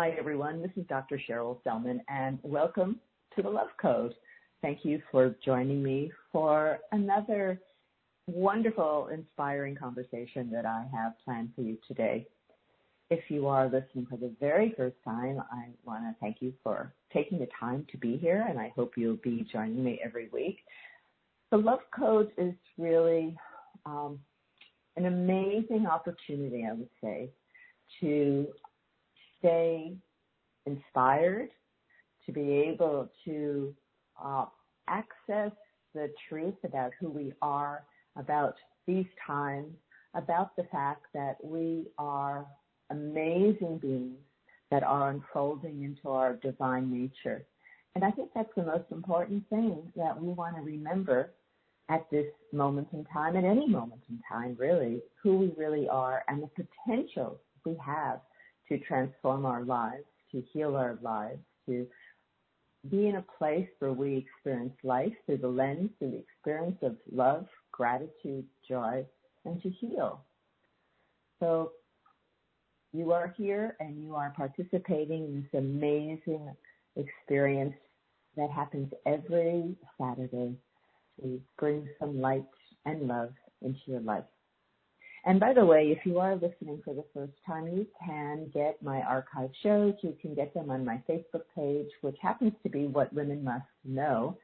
Hi, everyone. This is Dr. Cheryl Selman, and welcome to the Love Code. Thank you for joining me for another wonderful, inspiring conversation that I have planned for you today. If you are listening for the very first time, I want to thank you for taking the time to be here, and I hope you'll be joining me every week. The Love Code is really um, an amazing opportunity, I would say, to stay inspired, to be able to uh, access the truth about who we are, about these times, about the fact that we are amazing beings that are unfolding into our divine nature. And I think that's the most important thing that we want to remember at this moment in time, at any moment in time, really, who we really are and the potential we have to transform our lives, to heal our lives, to be in a place where we experience life through the lens, through the experience of love, gratitude, joy, and to heal. So you are here and you are participating in this amazing experience that happens every Saturday to bring some light and love into your life. And by the way, if you are listening for the first time, you can get my archive shows. You can get them on my Facebook page, which happens to be What Women Must Know,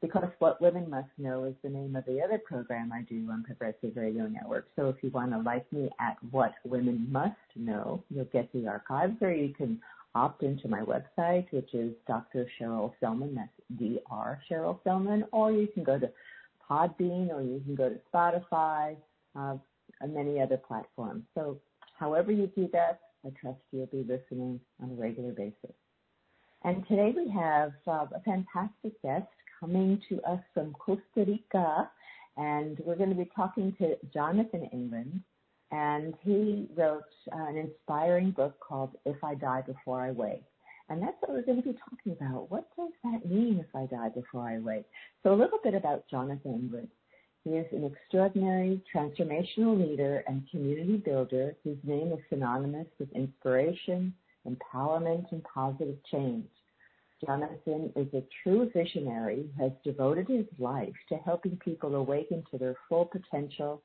because What Women Must Know is the name of the other program I do on Progressive Radio Network. So if you want to like me at What Women Must Know, you'll get the archives, or you can opt into my website, which is Dr. Cheryl Selman. That's Dr. Cheryl Selman, or you can go to Podbean, or you can go to Spotify. Uh, and many other platforms. So however you do that, I trust you'll be listening on a regular basis. And today we have uh, a fantastic guest coming to us from Costa Rica, and we're going to be talking to Jonathan England. And he wrote an inspiring book called If I Die Before I Wake. And that's what we're going to be talking about. What does that mean if I die before I wake? So a little bit about Jonathan England. He is an extraordinary transformational leader and community builder whose name is synonymous with inspiration, empowerment, and positive change. Jonathan is a true visionary who has devoted his life to helping people awaken to their full potential,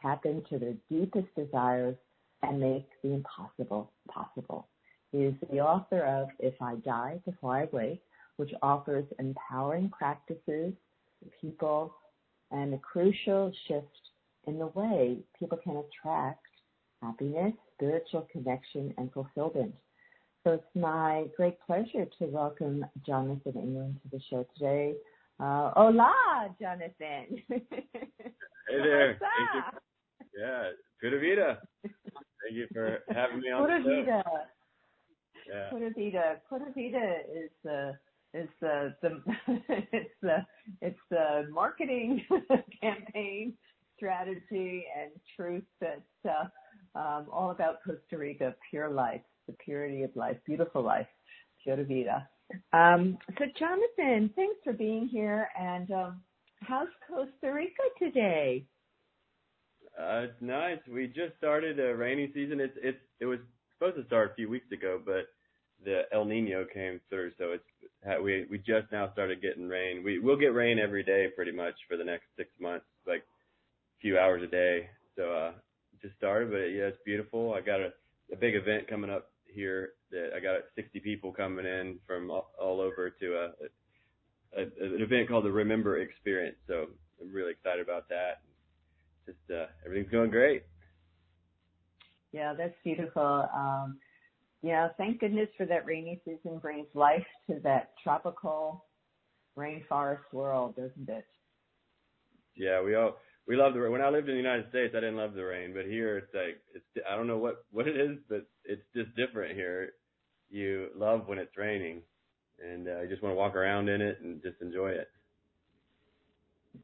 tap into their deepest desires, and make the impossible possible. He is the author of If I Die Before I Wake, which offers empowering practices for people and a crucial shift in the way people can attract happiness, spiritual connection, and fulfillment. So it's my great pleasure to welcome Jonathan England to the show today. Uh, hola, Jonathan. hey there. Yeah, pura vida. Thank you for having me on pura the show. Vida. Yeah. Pura vida. Pura vida is uh, is the, the it's the it's the marketing campaign strategy and truth that's uh, um, all about Costa Rica, pure life, the purity of life, beautiful life, pura vida. Um, so Jonathan, thanks for being here. And um, how's Costa Rica today? Uh, it's nice. We just started a rainy season. It's it's it was supposed to start a few weeks ago, but the El Nino came through, so it's we we just now started getting rain. We we'll get rain every day pretty much for the next six months, like a few hours a day. So uh just started, but yeah, it's beautiful. I got a a big event coming up here that I got 60 people coming in from all, all over to a, a, a an event called the Remember Experience. So I'm really excited about that. Just uh everything's going great. Yeah, that's beautiful. Um yeah, thank goodness for that rainy season brings life to that tropical rainforest world, doesn't it? Yeah, we all we love the rain. When I lived in the United States, I didn't love the rain, but here it's like it's I don't know what what it is, but it's just different here. You love when it's raining, and uh, you just want to walk around in it and just enjoy it.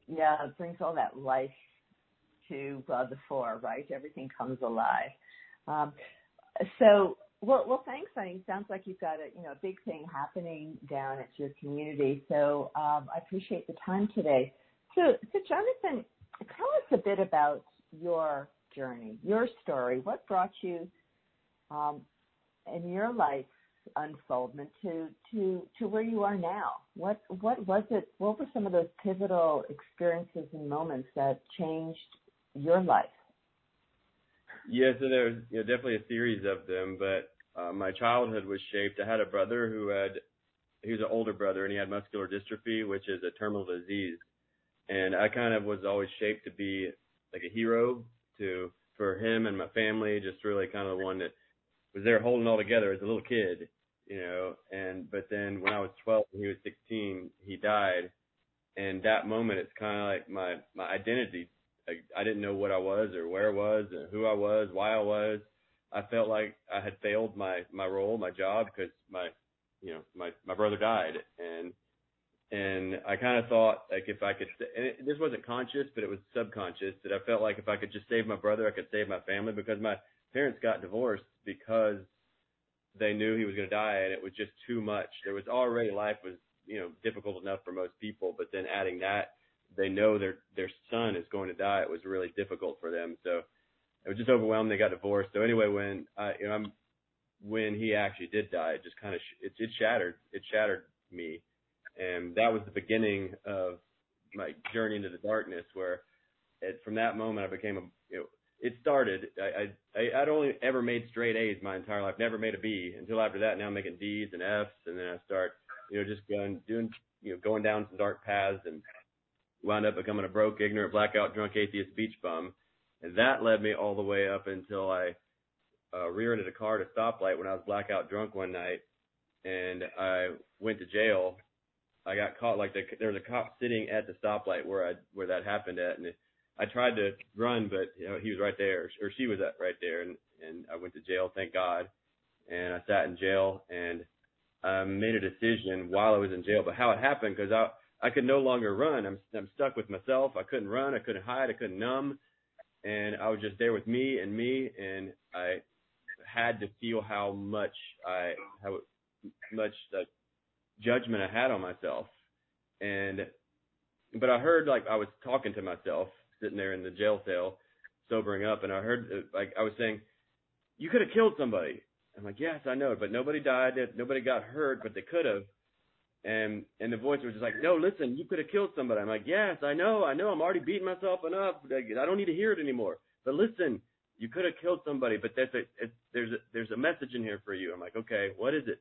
Yeah, it brings all that life to uh, the fore, right? Everything comes alive. Um, so well, well, thanks. I sounds like you've got a you know a big thing happening down at your community. So um, I appreciate the time today. So, so Jonathan, tell us a bit about your journey, your story. What brought you um, in your life unfoldment to to to where you are now. What what was it? What were some of those pivotal experiences and moments that changed your life? Yeah, so there's you know, definitely a series of them, but uh, my childhood was shaped. I had a brother who had he was an older brother and he had muscular dystrophy, which is a terminal disease, and I kind of was always shaped to be like a hero to for him and my family, just really kind of the one that was there holding all together as a little kid, you know. And but then when I was 12 and he was 16, he died, and that moment it's kind of like my my identity. I didn't know what I was or where I was and who I was, why I was. I felt like I had failed my my role, my job, because my you know my my brother died, and and I kind of thought like if I could, and it, this wasn't conscious, but it was subconscious that I felt like if I could just save my brother, I could save my family because my parents got divorced because they knew he was going to die and it was just too much. There was already life was you know difficult enough for most people, but then adding that, they know their their son is going to die. It was really difficult for them. So it was just overwhelmed. They got divorced. So anyway, when I you know I'm when he actually did die, it just kind of sh- it, it shattered it shattered me and that was the beginning of my journey into the darkness where it, from that moment I became a you know it started I, I I'd only ever made straight A's my entire life never made a B until after that now I'm making D's and F's and then I start you know just going doing you know going down some dark paths and wound up becoming a broke ignorant blackout drunk atheist beach bum. And that led me all the way up until I uh, rear-ended a car at a stoplight when I was blackout drunk one night. And I went to jail. I got caught like the, there was a cop sitting at the stoplight where I where that happened at, and I tried to run, but you know he was right there, or she was at right there, and and I went to jail, thank God, and I sat in jail and I made a decision while I was in jail, but how it happened because I I could no longer run. I'm I'm stuck with myself. I couldn't run. I couldn't hide. I couldn't numb, and I was just there with me and me, and I had to feel how much I how much like judgment I had on myself. And, but I heard like I was talking to myself sitting there in the jail cell, sobering up, and I heard uh, like I was saying, "You could have killed somebody." I'm like, "Yes, I know, but nobody died. Nobody got hurt, but they could have." And and the voice was just like, "No, listen, you could have killed somebody." I'm like, "Yes, I know, I know. I'm already beating myself enough. I don't need to hear it anymore." But listen, you could have killed somebody, but that's a it's, there's a there's a message in here for you. I'm like, "Okay, what is it?"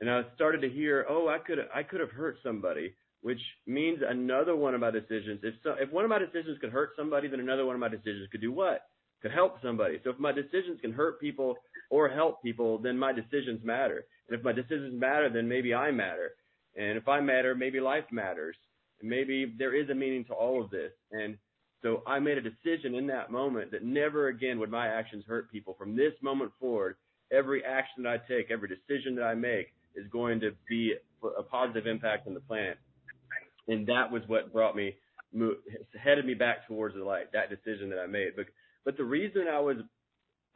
and I started to hear, oh, I could I could have hurt somebody, which means another one of my decisions. If so, if one of my decisions could hurt somebody, then another one of my decisions could do what? Could help somebody. So if my decisions can hurt people or help people, then my decisions matter. And if my decisions matter, then maybe I matter. And if I matter, maybe life matters. And maybe there is a meaning to all of this. And so I made a decision in that moment that never again would my actions hurt people. From this moment forward, every action that I take, every decision that I make is going to be a positive impact on the planet. And that was what brought me, headed me back towards the light, that decision that I made. But, but the reason I was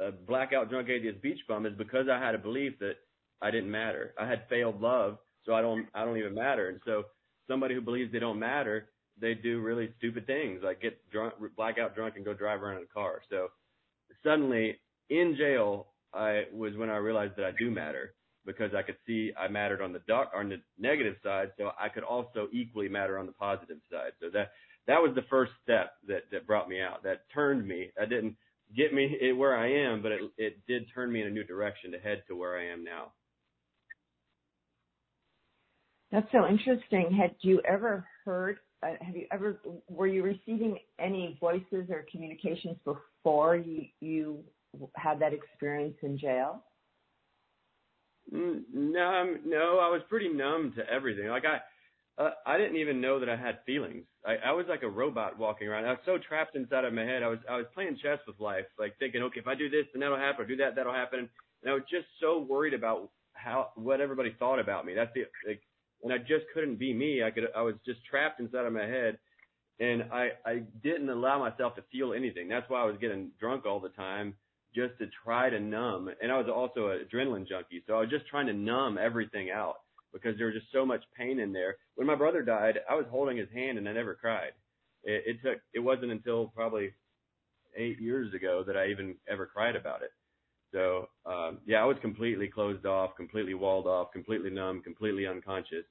a blackout drunk atheist beach bum is because I had a belief that I didn't matter. I had failed love, so I don't, I don't even matter. And so somebody who believes they don't matter, they do really stupid things like get drunk, blackout drunk and go drive around in a car. So suddenly in jail, I was when I realized that I do matter because I could see I mattered on the dark on the negative side, so I could also equally matter on the positive side. So that that was the first step that that brought me out. That turned me. I didn't get me where I am, but it it did turn me in a new direction to head to where I am now. That's so interesting. Had you ever heard? Uh, have you ever? Were you receiving any voices or communications before you you had that experience in jail? Mm, no, no, I was pretty numb to everything. Like I, uh, I didn't even know that I had feelings. I, I was like a robot walking around. I was so trapped inside of my head. I was, I was playing chess with life, like thinking, okay, if I do this, then that'll happen. Or do that, that'll happen. And I was just so worried about how what everybody thought about me. That's the like, and I just couldn't be me. I could, I was just trapped inside of my head, and I, I didn't allow myself to feel anything. That's why I was getting drunk all the time just to try to numb. And I was also an adrenaline junkie, so I was just trying to numb everything out because there was just so much pain in there. When my brother died, I was holding his hand and I never cried. It, it took. It wasn't until probably eight years ago that I even ever cried about it. So um, yeah, I was completely closed off, completely walled off, completely numb, completely unconscious,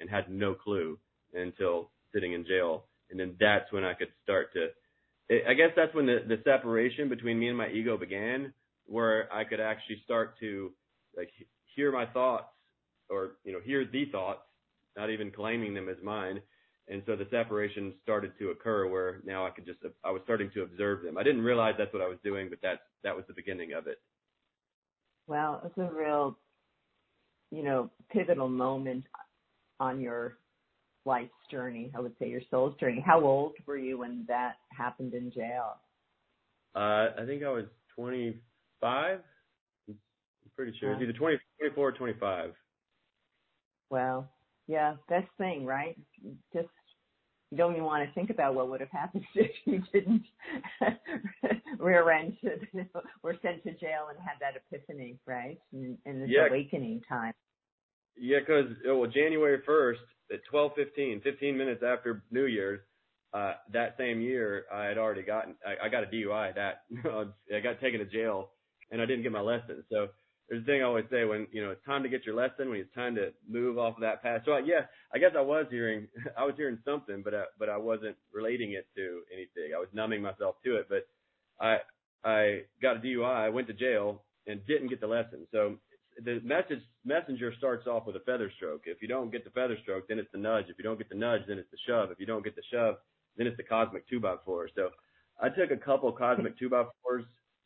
and had no clue until sitting in jail. And then that's when I could start to. I guess that's when the the separation between me and my ego began, where I could actually start to like hear my thoughts or you know hear the thoughts, not even claiming them as mine. And so the separation started to occur where now I could just I was starting to observe them. I didn't realize that's what I was doing, but that that was the beginning of it. Well, it's a real, you know, pivotal moment on your life's journey. I would say your soul's journey. How old were you when that happened in jail? Uh, I think I was 25. I'm pretty sure. It's either 20, 24 or 25. Well, yeah, best thing, right? Just you don't even want to think about what would have happened if you didn't rear-ended or sent to jail and had that epiphany, right? And, in this yeah. awakening time. Yeah, because oh, well, January 1st at 12:15, 15 minutes after New Year's, uh, that same year, I had already gotten, I, I got a DUI. That I got taken to jail, and I didn't get my lesson. So there's a thing I always say when you know it's time to get your lesson, when it's time to move off of that path. So I, yeah, I guess I was hearing I was hearing something, but I, but I wasn't relating it to anything. I was numbing myself to it. But I I got a DUI, I went to jail, and didn't get the lesson. So the message messenger starts off with a feather stroke. If you don't get the feather stroke, then it's the nudge. If you don't get the nudge, then it's the shove. If you don't get the shove, then it's the cosmic two by four. So I took a couple cosmic two by fours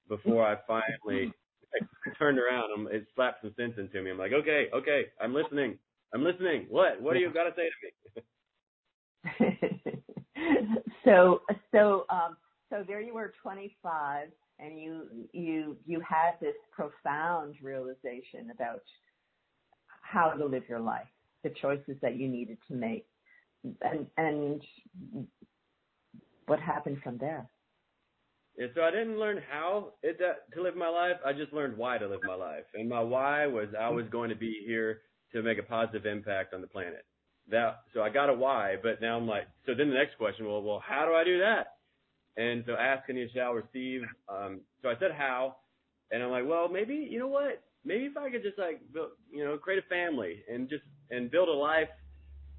before I finally I turned around. and it slapped some sense into me. I'm like, okay, okay, I'm listening. I'm listening. What? What do you got to say to me? so, so, um, so there you were, 25, and you you you had this profound realization about how to live your life, the choices that you needed to make, and and what happened from there. And so I didn't learn how it, uh, to live my life. I just learned why to live my life. And my why was I was going to be here to make a positive impact on the planet. That so I got a why, but now I'm like, so then the next question, well, well, how do I do that? And so ask and you shall receive. Um, so I said how, and I'm like, well, maybe you know what? Maybe if I could just like, build, you know, create a family and just and build a life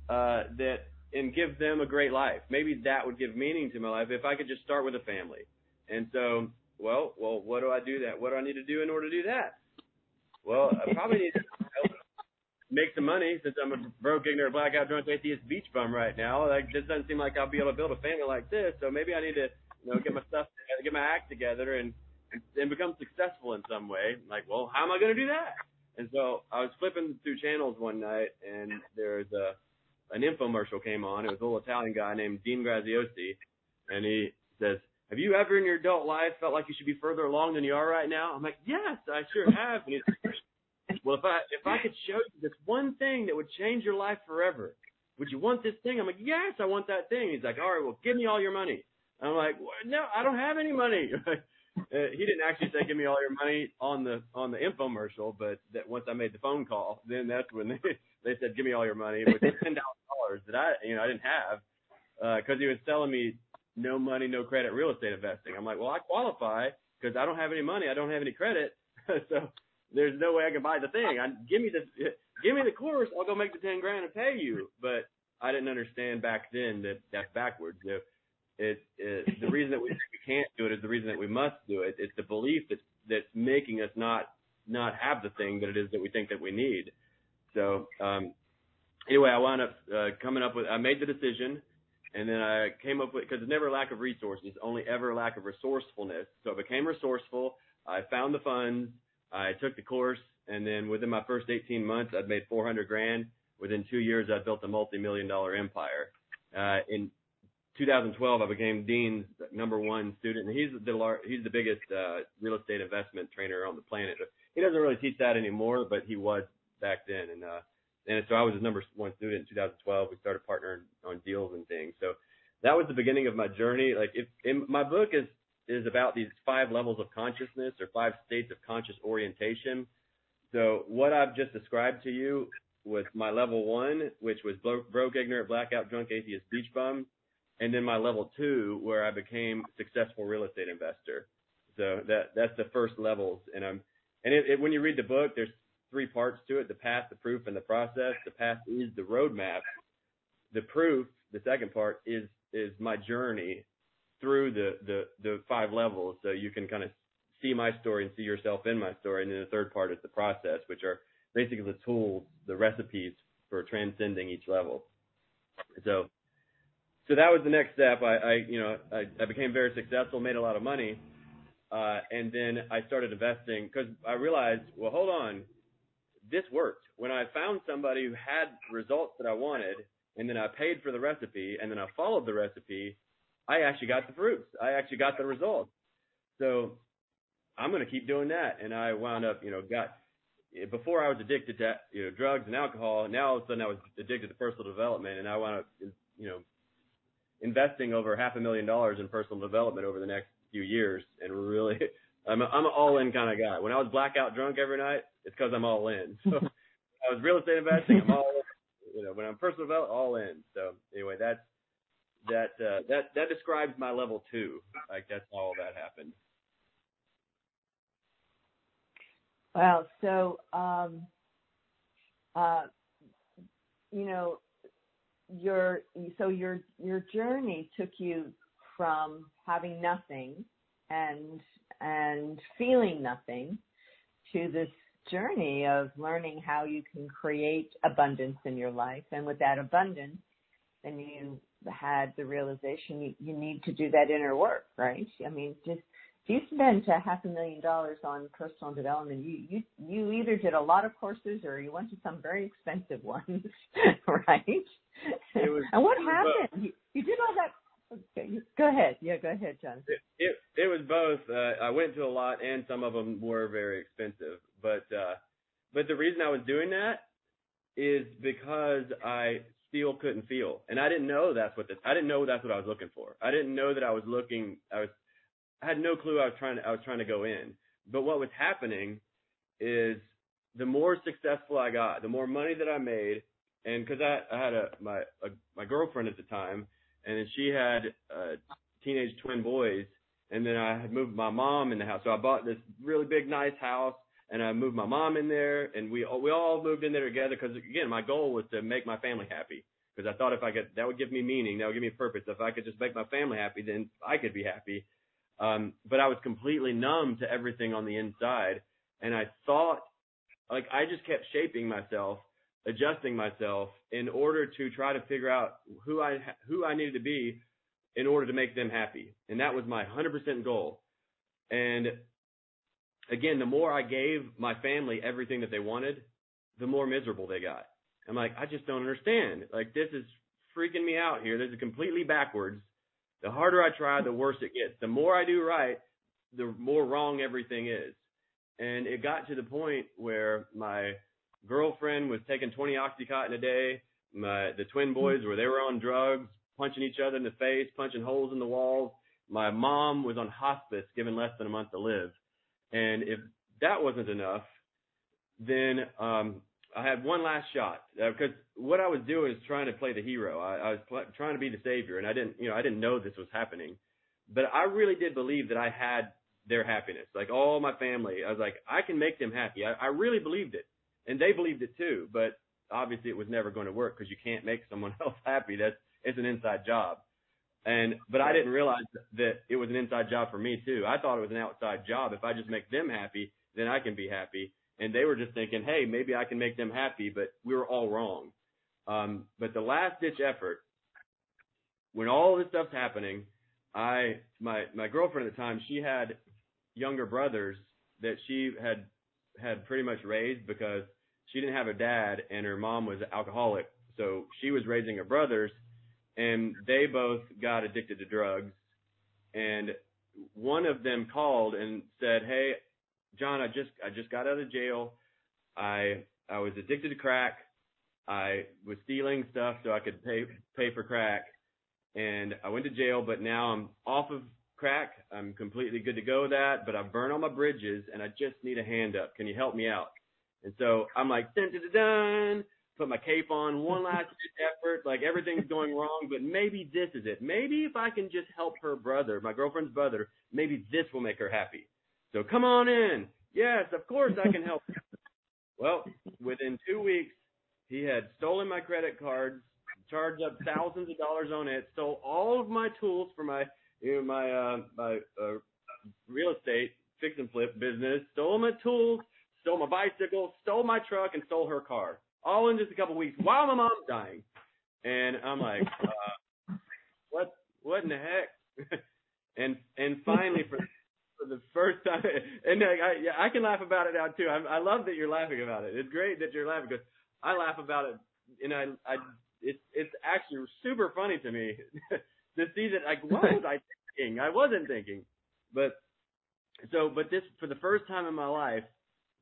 uh, that and give them a great life. Maybe that would give meaning to my life if I could just start with a family. And so, well, well, what do I do that? What do I need to do in order to do that? Well, I probably need to make some money since I'm a broke, ignorant, blackout, drunk, atheist beach bum right now. Like, this doesn't seem like I'll be able to build a family like this. So maybe I need to, you know, get my stuff, together, get my act together, and and become successful in some way. Like, well, how am I going to do that? And so I was flipping through channels one night, and there's a an infomercial came on. It was a little Italian guy named Dean Graziosi, and he says, have you ever in your adult life felt like you should be further along than you are right now? I'm like, yes, I sure have. And he's well, if I if I could show you this one thing that would change your life forever, would you want this thing? I'm like, yes, I want that thing. He's like, all right, well, give me all your money. I'm like, no, I don't have any money. uh, he didn't actually say give me all your money on the on the infomercial, but that once I made the phone call, then that's when they they said give me all your money, which was ten thousand dollars that I you know I didn't have because uh, he was telling me no money, no credit real estate investing. I'm like, well, I qualify because I don't have any money, I don't have any credit, so there's no way I can buy the thing. I give me the give me the course, I'll go make the ten grand and pay you. But I didn't understand back then that that's backwards. So it, it the reason that we, can't do it is the reason that we must do it. It's the belief that's that's making us not not have the thing that it is that we think that we need. So um, anyway, I wound up uh, coming up with I made the decision and then I came up with, because it's never lack of resources, only ever lack of resourcefulness. So I became resourceful. I found the funds. I took the course. And then within my first 18 months, I'd made 400 grand. Within two years, I built a multi-million dollar empire. Uh, in 2012, I became Dean's number one student, and he's the lar- he's the biggest uh, real estate investment trainer on the planet. He doesn't really teach that anymore, but he was back then. And uh, and so I was his number one student in 2012. We started partnering on deals and things. So that was the beginning of my journey. Like if in, my book is is about these five levels of consciousness or five states of conscious orientation. So what I've just described to you was my level one, which was broke, ignorant, blackout, drunk, atheist, beach bum, and then my level two, where I became successful real estate investor. So that that's the first levels, and I'm and it, it, when you read the book, there's three parts to it: the path, the proof, and the process. The path is the roadmap. The proof, the second part, is is my journey through the the the five levels, so you can kind of see my story and see yourself in my story. And then the third part is the process, which are basically the tools, the recipes for transcending each level. So, so that was the next step. I, I you know, I, I became very successful, made a lot of money, uh, and then I started investing because I realized, well, hold on, this worked. When I found somebody who had results that I wanted, and then I paid for the recipe, and then I followed the recipe, I actually got the fruits. I actually got the results. So I'm going to keep doing that. And I wound up, you know, got before I was addicted to you know drugs and alcohol. Now all of a sudden I was addicted to personal development, and I wound up, you know, investing over half a million dollars in personal development over the next few years. And really, I'm a, I'm an all in kind of guy. When I was blackout drunk every night, it's because I'm all in. So I was real estate investing. I'm all in. You know, when I'm personal development, all in. So anyway, that's that uh, that that describes my level two. Like that's how all that happened. Wow. So, um, uh, you know, your so your your journey took you from having nothing and and feeling nothing to this journey of learning how you can create abundance in your life and with that abundance then you had the realization you, you need to do that inner work right i mean just if you spent a half a million dollars on personal development, you you you either did a lot of courses or you went to some very expensive ones, right? Was, and what happened? You, you, did all that. Okay, go ahead. Yeah, go ahead, John. It it, it was both. Uh, I went to a lot, and some of them were very expensive. But uh, but the reason I was doing that is because I still couldn't feel, and I didn't know that's what this. I didn't know that's what I was looking for. I didn't know that I was looking. I was I had no clue I was trying to I was trying to go in. But what was happening is the more successful I got, the more money that I made, and because I, I had a my a, my girlfriend at the time, and then she had uh, teenage twin boys, and then I had moved my mom in the house. So I bought this really big, nice house, and I moved my mom in there, and we all, we all moved in there together because again, my goal was to make my family happy. Because I thought if I could, that would give me meaning, that would give me purpose. If I could just make my family happy, then I could be happy. Um, but I was completely numb to everything on the inside. And I thought, like, I just kept shaping myself, adjusting myself in order to try to figure out who I, who I needed to be in order to make them happy. And that was my 100% goal. And again, the more I gave my family everything that they wanted, the more miserable they got. I'm like, I just don't understand. Like, this is freaking me out here. This is completely backwards. The harder I try, the worse it gets. The more I do right, the more wrong everything is. And it got to the point where my girlfriend was taking 20 Oxycontin a day. My, the twin boys were, they were on drugs, punching each other in the face, punching holes in the walls. My mom was on hospice, given less than a month to live. And if that wasn't enough, then um, I had one last shot because uh, what I was doing is trying to play the hero. I, I was pl- trying to be the savior, and I didn't, you know, I didn't know this was happening, but I really did believe that I had their happiness. Like all my family, I was like, I can make them happy. I, I really believed it, and they believed it too. But obviously, it was never going to work because you can't make someone else happy. That's it's an inside job. And but I didn't realize that it was an inside job for me too. I thought it was an outside job. If I just make them happy, then I can be happy and they were just thinking, hey, maybe I can make them happy, but we were all wrong. Um, but the last ditch effort, when all this stuff's happening, I my my girlfriend at the time, she had younger brothers that she had had pretty much raised because she didn't have a dad and her mom was alcoholic. So she was raising her brothers and they both got addicted to drugs. And one of them called and said, Hey, John, I just I just got out of jail. I I was addicted to crack. I was stealing stuff so I could pay pay for crack, and I went to jail. But now I'm off of crack. I'm completely good to go with that. But I've burned all my bridges, and I just need a hand up. Can you help me out? And so I'm like, dun dun dun dun. Put my cape on, one last effort. Like everything's going wrong, but maybe this is it. Maybe if I can just help her brother, my girlfriend's brother, maybe this will make her happy. So come on in. Yes, of course I can help. well, within two weeks, he had stolen my credit cards, charged up thousands of dollars on it, stole all of my tools for my you know, my uh, my uh, real estate fix and flip business, stole my tools, stole my bicycle, stole my truck, and stole her car, all in just a couple weeks while my mom's dying. And I'm like, uh, what what in the heck? and and finally for for the first time, and I I, I can laugh about it now too. I, I love that you're laughing about it. It's great that you're laughing because I laugh about it, and I I it's it's actually super funny to me to see that like what was I thinking? I wasn't thinking, but so but this for the first time in my life,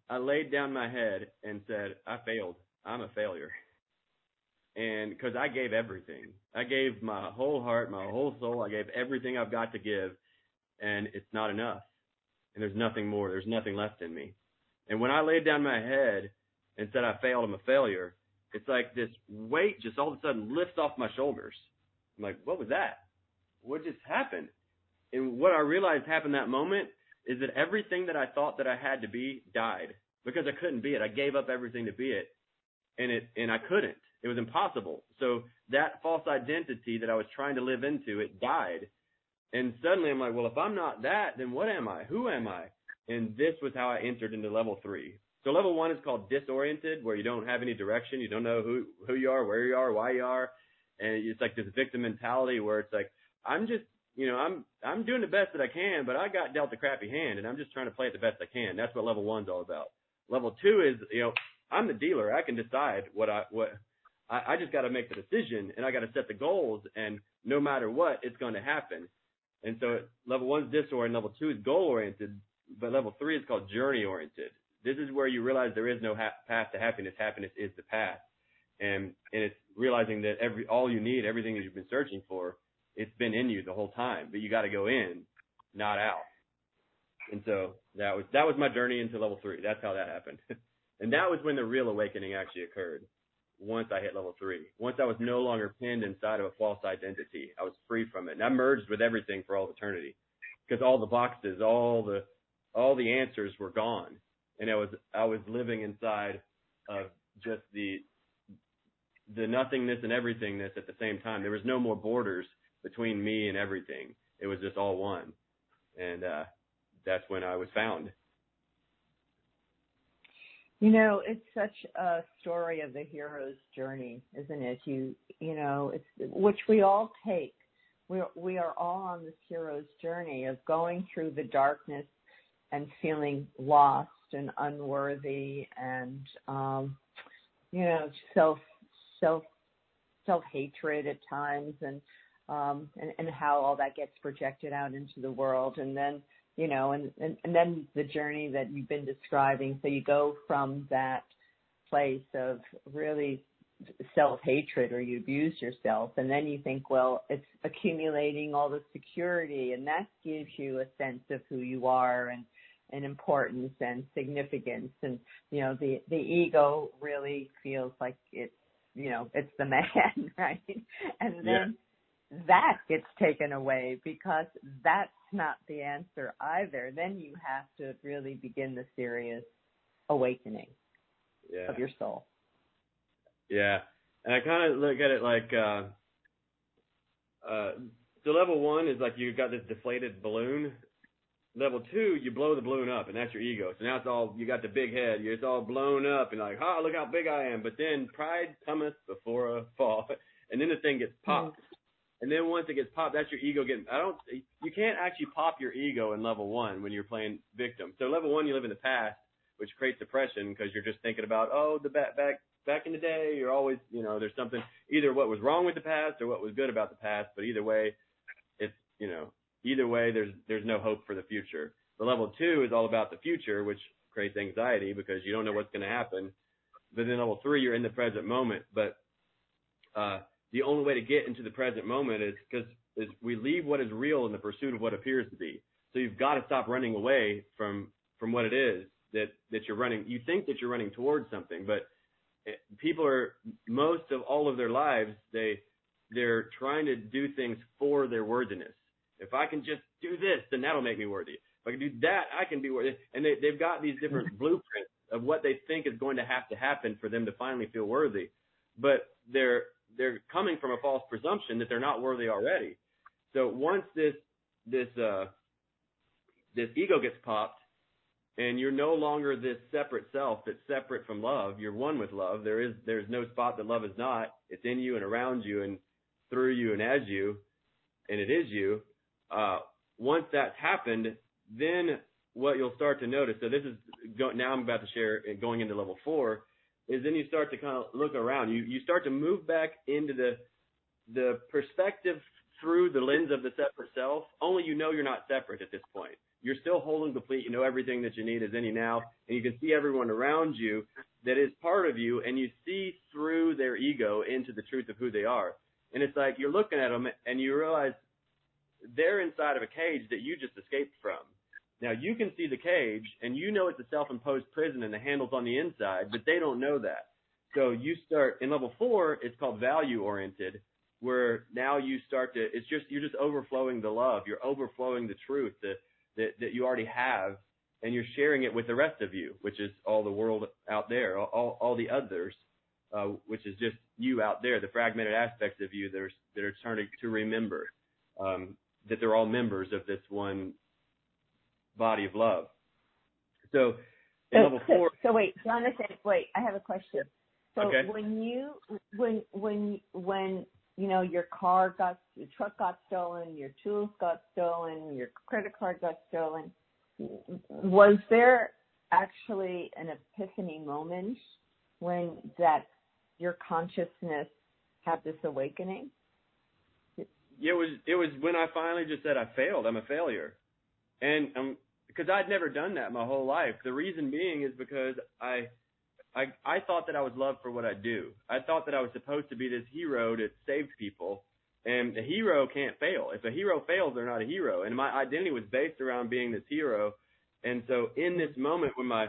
I laid down my head and said I failed. I'm a failure. And because I gave everything, I gave my whole heart, my whole soul. I gave everything I've got to give, and it's not enough. And there's nothing more. There's nothing left in me. And when I laid down my head and said I failed, I'm a failure it's like this weight just all of a sudden lifts off my shoulders. I'm like, what was that? What just happened? And what I realized happened that moment is that everything that I thought that I had to be died because I couldn't be it. I gave up everything to be it, and it and I couldn't. It was impossible. So that false identity that I was trying to live into, it died. And suddenly I'm like, well, if I'm not that, then what am I? Who am I? And this was how I entered into level three. So level one is called disoriented, where you don't have any direction, you don't know who who you are, where you are, why you are, and it's like this victim mentality where it's like I'm just you know I'm I'm doing the best that I can, but I got dealt a crappy hand, and I'm just trying to play it the best I can. That's what level one's all about. Level two is you know I'm the dealer, I can decide what I what I, I just got to make the decision, and I got to set the goals, and no matter what, it's going to happen. And so level one is disoriented, level two is goal oriented, but level three is called journey oriented this is where you realize there is no ha- path to happiness. Happiness is the path, and and it's realizing that every all you need, everything that you've been searching for, it's been in you the whole time, but you got to go in, not out. And so that was that was my journey into level three. That's how that happened, and that was when the real awakening actually occurred. Once I hit level three, once I was no longer pinned inside of a false identity, I was free from it, and I merged with everything for all eternity, because all the boxes, all the all the answers were gone and I was I was living inside of just the the nothingness and everythingness at the same time. There was no more borders between me and everything. It was just all one, and uh, that's when I was found. You know, it's such a story of the hero's journey, isn't it? You you know, it's which we all take. We we are all on this hero's journey of going through the darkness and feeling lost and unworthy and um you know self self self hatred at times and um and, and how all that gets projected out into the world. And then you know and, and and then the journey that you've been describing. So you go from that place of really self hatred or you abuse yourself and then you think well it's accumulating all the security and that gives you a sense of who you are and and importance and significance. And you know the the ego really feels like it's you know it's the man right and then yeah. that gets taken away because that's not the answer either then you have to really begin the serious awakening yeah. of your soul yeah and i kind of look at it like uh uh so level one is like you've got this deflated balloon Level two, you blow the balloon up, and that's your ego. So now it's all you got the big head. It's all blown up, and like, oh, look how big I am. But then pride cometh before a fall, and then the thing gets popped. Mm-hmm. And then once it gets popped, that's your ego getting. I don't. You can't actually pop your ego in level one when you're playing victim. So level one, you live in the past, which creates depression because you're just thinking about oh the back back back in the day. You're always you know there's something either what was wrong with the past or what was good about the past. But either way, it's you know either way, there's there's no hope for the future. The level two is all about the future, which creates anxiety because you don't know what's going to happen. But then level three, you're in the present moment. But uh, the only way to get into the present moment is because is we leave what is real in the pursuit of what appears to be. So you've got to stop running away from from what it is that that you're running. You think that you're running towards something, but eh, people are most of all of their lives they they're trying to do things for their worthiness If I can just do this, then that'll make me worthy. If I can do that, I can be worthy. And they, they've got these different blueprints of what they think is going to have to happen for them to finally feel worthy. But they're they're coming from a false presumption that they're not worthy already. So once this this uh this ego gets popped and you're no longer this separate self that's separate from love, you're one with love. There is there's no spot that love is not. It's in you and around you and through you and as you and it is you. Uh once that's happened, then what you'll start to notice. So this is now I'm about to share going into level four is then you start to kind of look around. You you start to move back into the the perspective through the lens of the separate self. Only you know you're not separate at this point. You're still whole and complete. You know everything that you need is in you now, and you can see everyone around you that is part of you, and you see through their ego into the truth of who they are. And it's like you're looking at them, and you realize they're inside of a cage that you just escaped from now you can see the cage and you know it's a self-imposed prison and the handle's on the inside, but they don't know that. So you start in level four, it's called value oriented, where now you start to, it's just, you're just overflowing the love. You're overflowing the truth that, that, that you already have and you're sharing it with the rest of you, which is all the world out there, all, all the others, uh, which is just you out there, the fragmented aspects of you that are, that are turning to remember, um, that they're all members of this one body of love. So so, level four. So, so wait, Jonathan, wait, I have a question. So okay. when you when when when you know your car got your truck got stolen, your tools got stolen, your credit card got stolen, was there actually an epiphany moment when that your consciousness had this awakening? It was it was when I finally just said I failed. I'm a failure, and um, because I'd never done that my whole life. The reason being is because I, I, I thought that I was loved for what I do. I thought that I was supposed to be this hero that saved people, and a hero can't fail. If a hero fails, they're not a hero. And my identity was based around being this hero. And so in this moment when my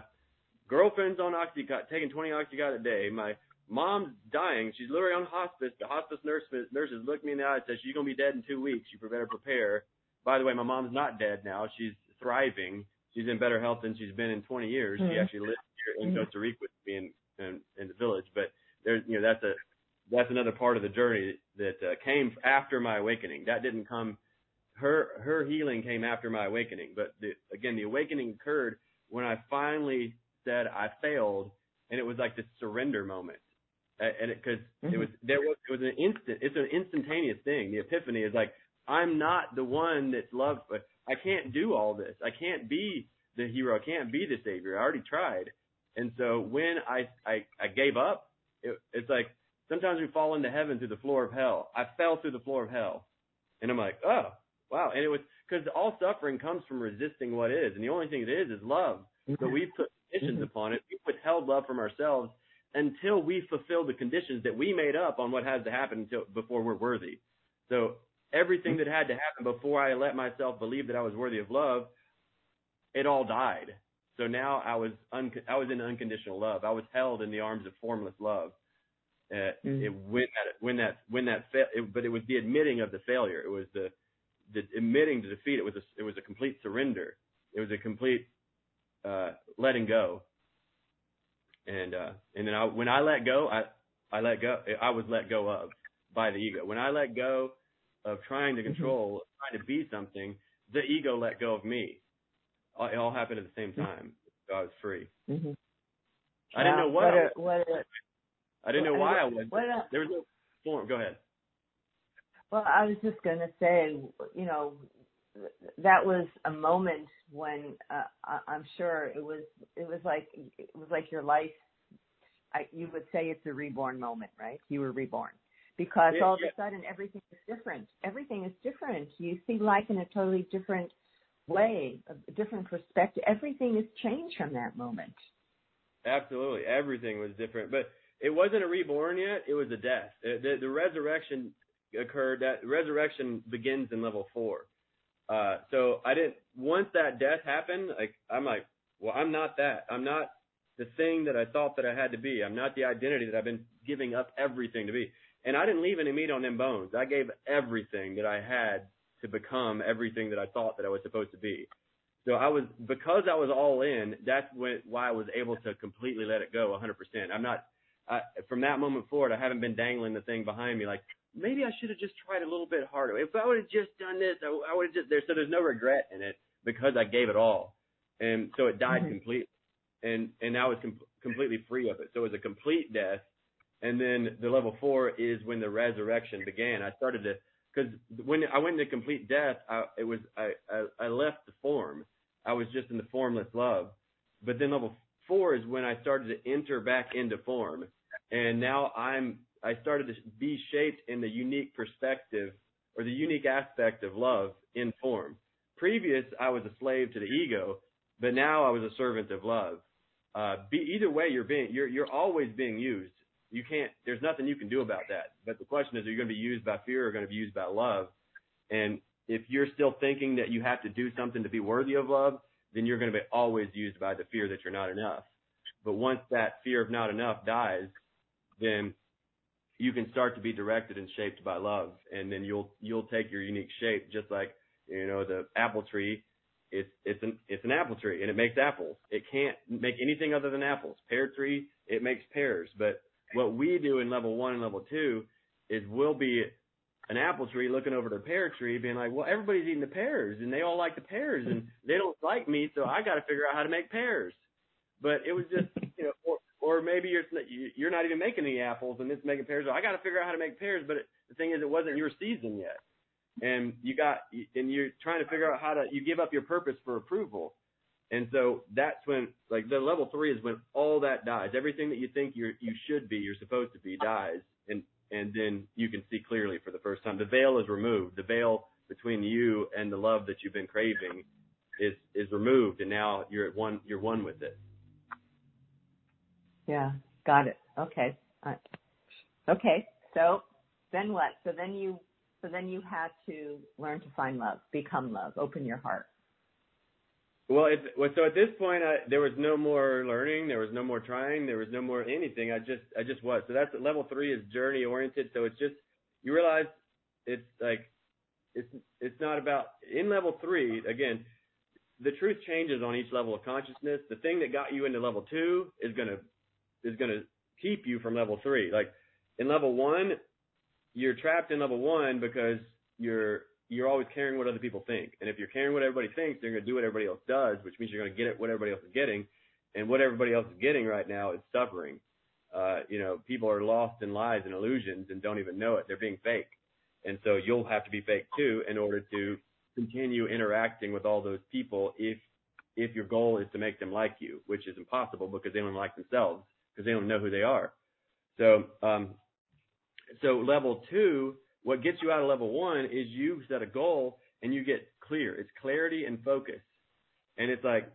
girlfriend's on oxycontin, taking 20 oxycontin a day, my mom's dying, she's literally on hospice. The hospice nurse nurses look me in the eye and says she's gonna be dead in two weeks. You better prepare. By the way, my mom's not dead now. She's thriving. She's in better health than she's been in 20 years. Mm-hmm. She actually lives here in mm-hmm. Costa Rica with me in, in, in the village. But there's, you know, that's a, that's another part of the journey that uh, came after my awakening. That didn't come, her, her healing came after my awakening. But the, again, the awakening occurred when I finally said I failed and it was like this surrender moment. And it, cause mm-hmm. it was, there was, it was an instant, it's an instantaneous thing. The epiphany is like, I'm not the one that's loved, but I can't do all this. I can't be the hero. I can't be the savior. I already tried. And so when I I, I gave up, it, it's like sometimes we fall into heaven through the floor of hell. I fell through the floor of hell, and I'm like, oh wow. And it was because all suffering comes from resisting what is, and the only thing that is is love. So we put conditions mm-hmm. upon it. We withheld love from ourselves until we fulfill the conditions that we made up on what has to happen until before we're worthy. So everything that had to happen before I let myself believe that I was worthy of love, it all died. So now I was un- I was in unconditional love. I was held in the arms of formless love. Uh, mm. it, when that when that when that fa- it, but it was the admitting of the failure. It was the the admitting the defeat. It was a it was a complete surrender. It was a complete uh, letting go. And uh, and then I, when I let go, I I let go. I was let go of by the ego. When I let go of trying to control, mm-hmm. trying to be something, the ego let go of me. It all happened at the same time. So I was free. Mm-hmm. I didn't know what. what, I, was, a, what a, I didn't know why I was. A, there was no form. Go ahead. Well, I was just going to say, you know, that was a moment when uh, I, I'm sure it was. It was like it was like your life. I, you would say it's a reborn moment, right? You were reborn because yeah, all of yeah. a sudden everything is different. Everything is different. You see life in a totally different way, a different perspective. Everything has changed from that moment. Absolutely, everything was different, but it wasn't a reborn yet. It was a death. The, the resurrection occurred. That resurrection begins in level four. Uh, so I didn't. Once that death happened, like I'm like, well, I'm not that. I'm not the thing that I thought that I had to be. I'm not the identity that I've been giving up everything to be. And I didn't leave any meat on them bones. I gave everything that I had to become everything that I thought that I was supposed to be. So I was because I was all in. That's when why I was able to completely let it go 100%. I'm not I, from that moment forward. I haven't been dangling the thing behind me like maybe I should have just tried a little bit harder. If I would have just done this, I, I would have just there. So there's no regret in it because I gave it all, and so it died mm-hmm. completely, and and I was com- completely free of it. So it was a complete death, and then the level four is when the resurrection began. I started to because when I went into complete death, I, it was I, I I left the form. I was just in the formless love, but then level four is when I started to enter back into form, and now I'm I started to be shaped in the unique perspective or the unique aspect of love in form. Previous, I was a slave to the ego, but now I was a servant of love. Uh, be, either way, you're being, you're, you're always being used. You can't, there's nothing you can do about that. But the question is, are you going to be used by fear or going to be used by love? And if you're still thinking that you have to do something to be worthy of love, then you're going to be always used by the fear that you're not enough. But once that fear of not enough dies, then you can start to be directed and shaped by love and then you'll you'll take your unique shape just like you know the apple tree. It's it's an it's an apple tree and it makes apples. It can't make anything other than apples. Pear tree it makes pears. But what we do in level one and level two is we'll be an apple tree looking over the pear tree being like well everybody's eating the pears and they all like the pears and they don't like me so i got to figure out how to make pears. But it was just you know or maybe you're you're not even making any apples and it's making pears. I got to figure out how to make pears, but it, the thing is, it wasn't your season yet, and you got and you're trying to figure out how to you give up your purpose for approval, and so that's when like the level three is when all that dies. Everything that you think you you should be, you're supposed to be, dies, and and then you can see clearly for the first time. The veil is removed. The veil between you and the love that you've been craving is is removed, and now you're at one. You're one with it. Yeah, got it. Okay. Uh, okay. So then what? So then you so then you had to learn to find love, become love, open your heart. Well, it, so at this point, I, there was no more learning, there was no more trying, there was no more anything. I just, I just was. So that's level three is journey oriented. So it's just you realize it's like it's it's not about in level three again. The truth changes on each level of consciousness. The thing that got you into level two is going to is going to keep you from level three. Like in level one, you're trapped in level one because you're you're always caring what other people think. And if you're caring what everybody thinks, they're going to do what everybody else does, which means you're going to get it what everybody else is getting. And what everybody else is getting right now is suffering. Uh, you know, people are lost in lies and illusions and don't even know it. They're being fake. And so you'll have to be fake too in order to continue interacting with all those people if if your goal is to make them like you, which is impossible because they don't like themselves because they don't know who they are. So, um, so level two, what gets you out of level one is you set a goal and you get clear. It's clarity and focus. And it's like,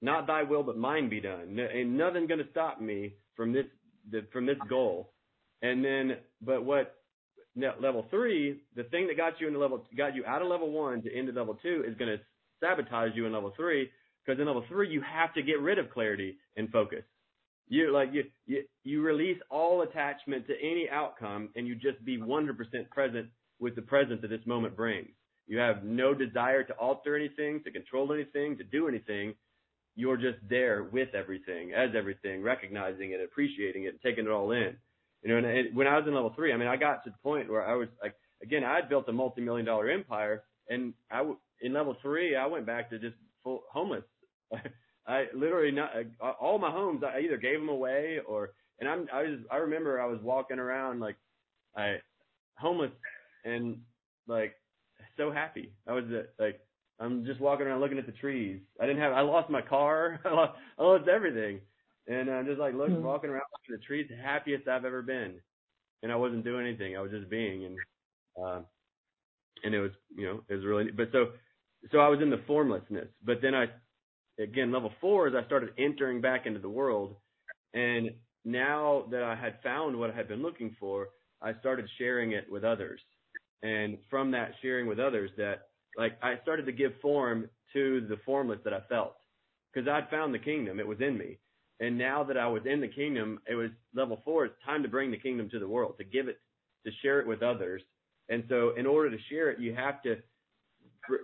not thy will, but mine be done. No, ain't nothing going to stop me from this, the, from this goal. And then, but what level three, the thing that got you into level, got you out of level one to into level two is going to sabotage you in level three. Because in level three, you have to get rid of clarity and focus. You like you, you you release all attachment to any outcome and you just be 100% present with the present that this moment brings. You have no desire to alter anything, to control anything, to do anything. You're just there with everything, as everything, recognizing it, appreciating it, and taking it all in. You know, and it, when I was in level three, I mean, I got to the point where I was like, again, I had built a multi-million dollar empire, and I in level three, I went back to just full homeless. I literally not uh, all my homes. I either gave them away or, and I'm I was I remember I was walking around like I homeless and like so happy. I was uh, like I'm just walking around looking at the trees. I didn't have I lost my car. I lost, I lost everything, and I'm just like looking mm-hmm. walking around looking at the trees, the happiest I've ever been. And I wasn't doing anything. I was just being and. Uh, and it was, you know, it was really, but so, so I was in the formlessness, but then I again, level four is I started entering back into the world. And now that I had found what I had been looking for, I started sharing it with others. And from that sharing with others that like I started to give form to the formless that I felt because I'd found the kingdom. It was in me. And now that I was in the kingdom, it was level four. It's time to bring the kingdom to the world, to give it, to share it with others. And so in order to share it, you have to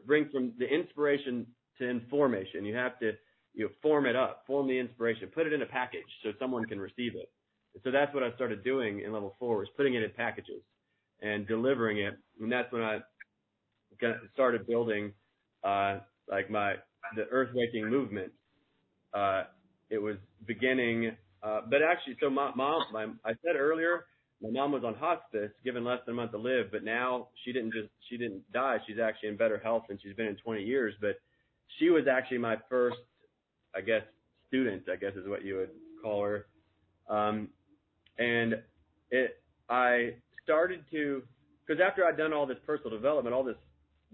bring from the inspiration to information. You have to you know, form it up, form the inspiration, put it in a package so someone can receive it. So that's what I started doing in level four was putting it in packages and delivering it. And that's when I started building, uh, like my, the earth waking movement. Uh, it was beginning, uh, but actually, so my mom, my, I said earlier, my mom was on hospice, given less than a month to live, but now she didn't just, she didn't die. She's actually in better health than she's been in 20 years, but she was actually my first, I guess, student, I guess is what you would call her. Um, and it, I started to, because after I'd done all this personal development, all this,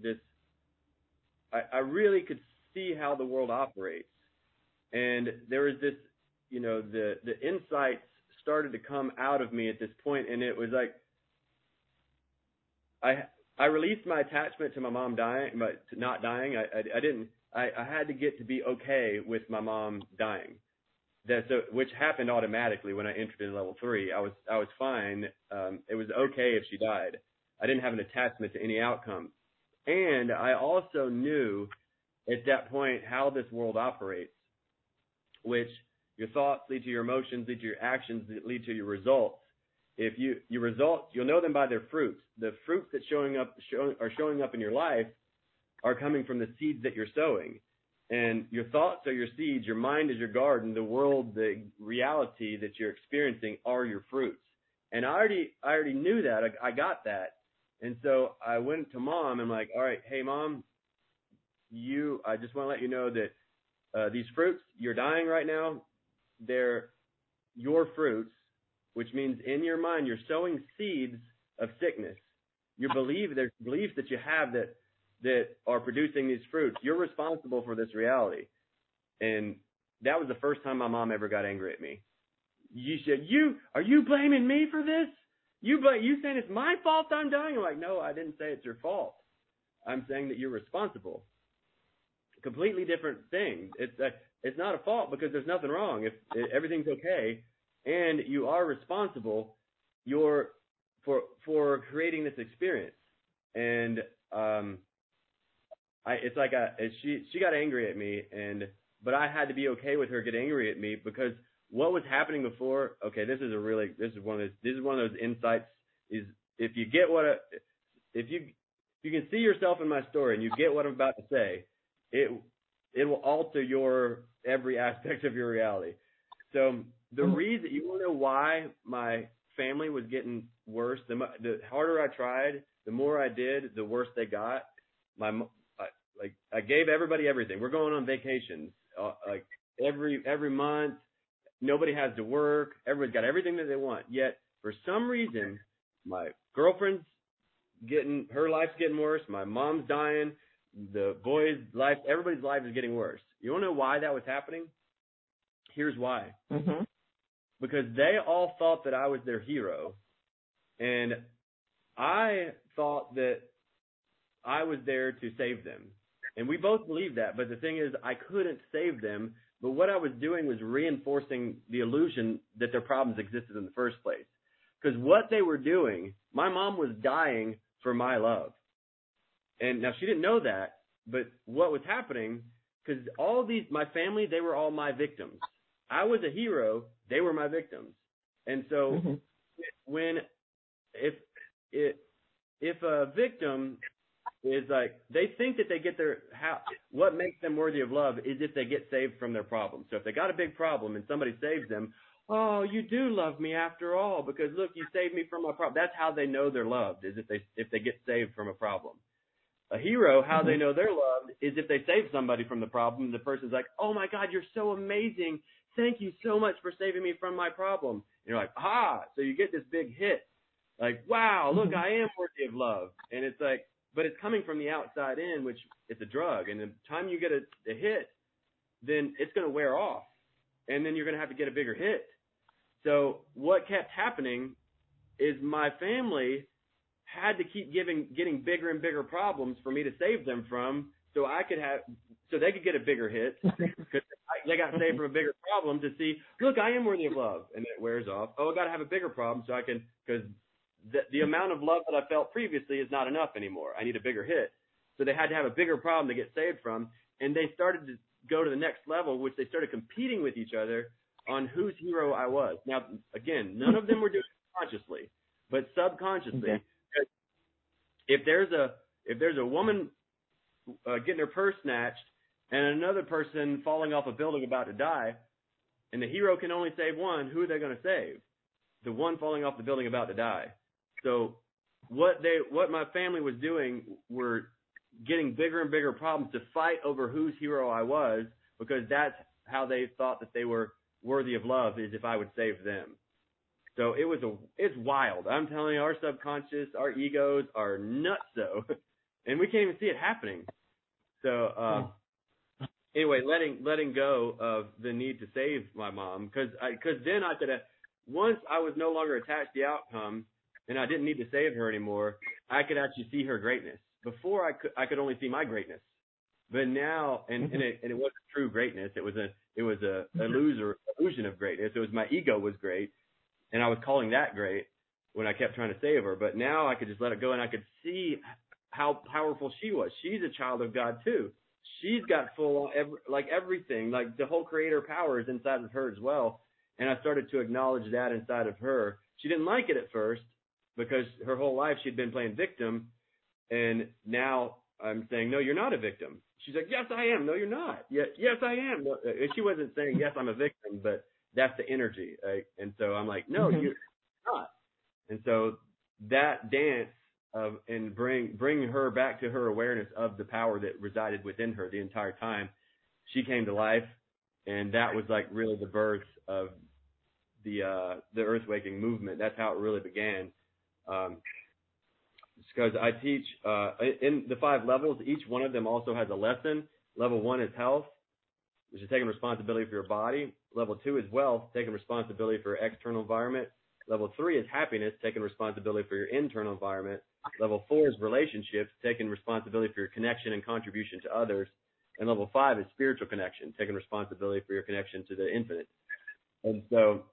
this, I, I really could see how the world operates. And there was this, you know, the, the insights started to come out of me at this point, and it was like, I, I released my attachment to my mom dying, but not dying. I, I, I didn't, I, I had to get to be okay with my mom dying that so which happened automatically when I entered in level three. I was I was fine. Um, it was okay if she died. I didn't have an attachment to any outcome, and I also knew at that point how this world operates, which your thoughts lead to your emotions, lead to your actions, lead to your results. If you your results, you'll know them by their fruits. The fruits that showing up show, are showing up in your life are coming from the seeds that you're sowing. And your thoughts are your seeds, your mind is your garden, the world, the reality that you're experiencing are your fruits. And I already, I already knew that. I, I got that. And so I went to mom and I'm like, all right, hey mom, you, I just want to let you know that uh, these fruits, you're dying right now. They're your fruits, which means in your mind, you're sowing seeds of sickness. You believe, there's beliefs that you have that that are producing these fruits. You're responsible for this reality. And that was the first time my mom ever got angry at me. You said, you, are you blaming me for this? You blame, you saying it's my fault I'm dying? I'm like, no, I didn't say it's your fault. I'm saying that you're responsible. Completely different thing. It's a, it's not a fault because there's nothing wrong. If, if everything's okay and you are responsible, you're for, for creating this experience. And, um, I it's like a she she got angry at me and but I had to be okay with her getting angry at me because what was happening before okay this is a really this is one of those this is one of those insights is if you get what a, if you if you can see yourself in my story and you get what I'm about to say it it will alter your every aspect of your reality so the mm-hmm. reason you want to know why my family was getting worse the the harder I tried the more I did the worse they got my like I gave everybody everything. We're going on vacations uh, like every every month. Nobody has to work. Everybody's got everything that they want. Yet for some reason, my girlfriend's getting her life's getting worse. My mom's dying. The boys' life, everybody's life is getting worse. You want to know why that was happening? Here's why. Mm-hmm. Because they all thought that I was their hero, and I thought that I was there to save them. And we both believed that, but the thing is, I couldn't save them. But what I was doing was reinforcing the illusion that their problems existed in the first place. Because what they were doing, my mom was dying for my love. And now she didn't know that, but what was happening, because all these, my family, they were all my victims. I was a hero, they were my victims. And so mm-hmm. when, if, if, if a victim is like they think that they get their how what makes them worthy of love is if they get saved from their problem. So if they got a big problem and somebody saves them, oh, you do love me after all because look, you saved me from my problem. That's how they know they're loved is if they if they get saved from a problem. A hero, how they mm-hmm. know they're loved is if they save somebody from the problem. The person's like, oh my God, you're so amazing. Thank you so much for saving me from my problem. And you're like, ah, so you get this big hit. Like, wow, look, mm-hmm. I am worthy of love. And it's like, but it's coming from the outside in, which it's a drug. And the time you get a, a hit, then it's going to wear off, and then you're going to have to get a bigger hit. So what kept happening is my family had to keep giving, getting bigger and bigger problems for me to save them from, so I could have, so they could get a bigger hit because they got saved from a bigger problem to see, look, I am worthy of love, and it wears off. Oh, I got to have a bigger problem so I can, because the, the amount of love that I felt previously is not enough anymore. I need a bigger hit. So they had to have a bigger problem to get saved from. And they started to go to the next level, which they started competing with each other on whose hero I was. Now, again, none of them were doing it consciously, but subconsciously. Okay. If there's a if there's a woman uh, getting her purse snatched and another person falling off a building about to die, and the hero can only save one, who are they going to save? The one falling off the building about to die. So what they what my family was doing were getting bigger and bigger problems to fight over whose hero I was because that's how they thought that they were worthy of love is if I would save them. So it was a it's wild. I'm telling you, our subconscious, our egos are nuts though, and we can't even see it happening. So uh, anyway, letting letting go of the need to save my mom because because then I could have once I was no longer attached to the outcome and I didn't need to save her anymore. I could actually see her greatness. Before I could I could only see my greatness, but now and mm-hmm. and it, and it wasn't true greatness. It was a it was a, a mm-hmm. loser illusion of greatness. It was my ego was great, and I was calling that great when I kept trying to save her. But now I could just let it go, and I could see how powerful she was. She's a child of God too. She's got full every, like everything, like the whole creator power is inside of her as well. And I started to acknowledge that inside of her. She didn't like it at first because her whole life she'd been playing victim, and now I'm saying, no, you're not a victim. She's like, yes, I am. No, you're not. Yes, yes, I am. No, she wasn't saying, yes, I'm a victim, but that's the energy. Right? And so I'm like, no, mm-hmm. you're not. And so that dance of and bring bring her back to her awareness of the power that resided within her the entire time. She came to life, and that was like really the birth of the uh, the Earth Waking movement. That's how it really began. Um, because I teach uh, in the five levels. Each one of them also has a lesson. Level one is health, which is taking responsibility for your body. Level two is wealth, taking responsibility for your external environment. Level three is happiness, taking responsibility for your internal environment. Level four is relationships, taking responsibility for your connection and contribution to others. And level five is spiritual connection, taking responsibility for your connection to the infinite. And so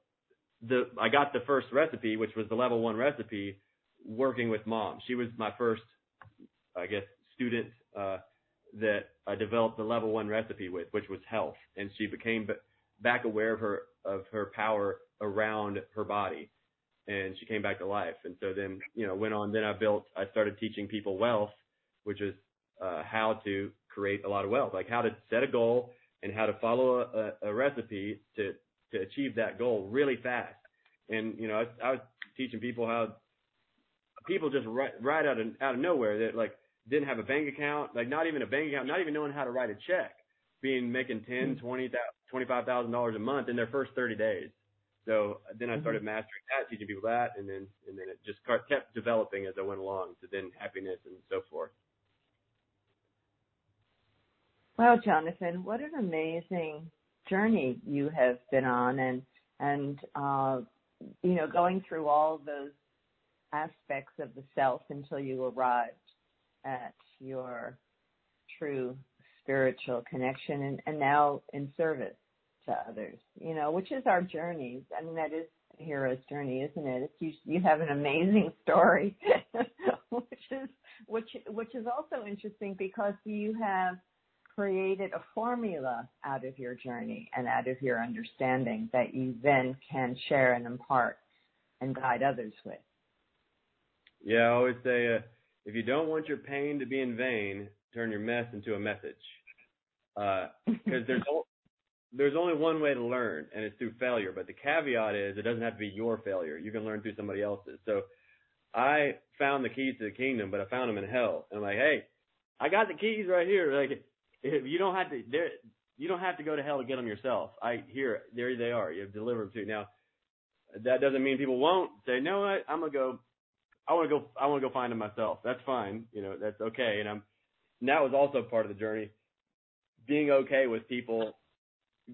the I got the first recipe, which was the level one recipe, working with mom. She was my first, I guess, student uh, that I developed the level one recipe with, which was health, and she became back aware of her of her power around her body, and she came back to life. And so then, you know, went on. Then I built. I started teaching people wealth, which is uh, how to create a lot of wealth, like how to set a goal and how to follow a, a recipe to to achieve that goal really fast. And you know, I, I was teaching people how people just right, right out of out of nowhere that like didn't have a bank account, like not even a bank account, not even knowing how to write a check, being making ten, mm-hmm. twenty, twenty five thousand dollars a month in their first thirty days. So then I started mm-hmm. mastering that, teaching people that, and then and then it just kept developing as I went along. to then happiness and so forth. Wow, Jonathan, what an amazing journey you have been on, and and uh, you know going through all those aspects of the self until you arrived at your true spiritual connection and, and now in service to others, you know, which is our journey. I mean, that is the hero's journey, isn't it? It's, you, you have an amazing story, which is, which, which is also interesting because you have created a formula out of your journey and out of your understanding that you then can share and impart and guide others with. Yeah, I always say, uh, if you don't want your pain to be in vain, turn your mess into a message. Because uh, there's o- there's only one way to learn, and it's through failure. But the caveat is, it doesn't have to be your failure. You can learn through somebody else's. So I found the keys to the kingdom, but I found them in hell. And I'm like, hey, I got the keys right here. Like, you don't have to, there, you don't have to go to hell to get them yourself. I here, there they are. You've delivered them to. Now, that doesn't mean people won't say, no? I'm gonna go I want to go. I want to go find them myself. That's fine. You know, that's okay. And I'm. And that was also part of the journey. Being okay with people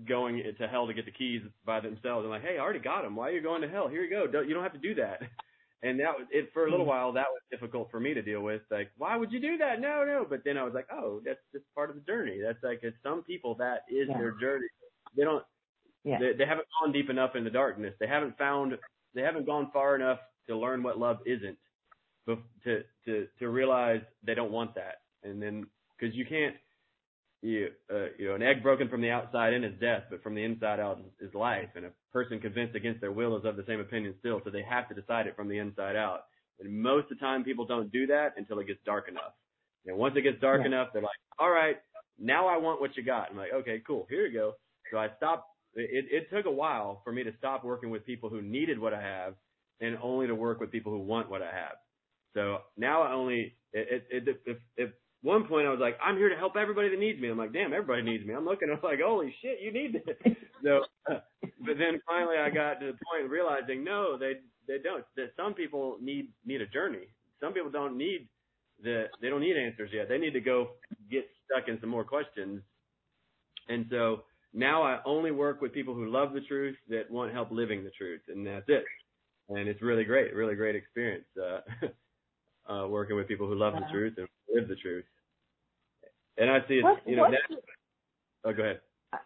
going to hell to get the keys by themselves. I'm like, hey, I already got them. Why are you going to hell? Here you go. Don't, you don't have to do that. And that was it for a little mm-hmm. while. That was difficult for me to deal with. Like, why would you do that? No, no. But then I was like, oh, that's just part of the journey. That's like, it's some people that is yeah. their journey. They don't. Yeah. They, they haven't gone deep enough in the darkness. They haven't found. They haven't gone far enough to learn what love isn't, to to to realize they don't want that. and then because you can't you uh, you know an egg broken from the outside in is death, but from the inside out is life. And a person convinced against their will is of the same opinion still, so they have to decide it from the inside out. And most of the time, people don't do that until it gets dark enough. And once it gets dark yeah. enough, they're like, all right, now I want what you got. I'm like, okay, cool, here you go. So I stopped. It, it took a while for me to stop working with people who needed what I have and only to work with people who want what I have. So now I only, it, it, it, if, if one point I was like, I'm here to help everybody that needs me. I'm like, damn, everybody needs me. I'm looking, I'm like, holy shit, you need this. so, uh, but then finally I got to the point of realizing, no, they, they don't. That some people need, need a journey. Some people don't need the, they don't need answers yet. They need to go get stuck in some more questions. And so now I only work with people who love the truth, that want help living the truth, and that's it. And it's really great, really great experience. Uh, uh, working with people who love the truth and live the truth. And I see it, you know, that, oh, go ahead. I,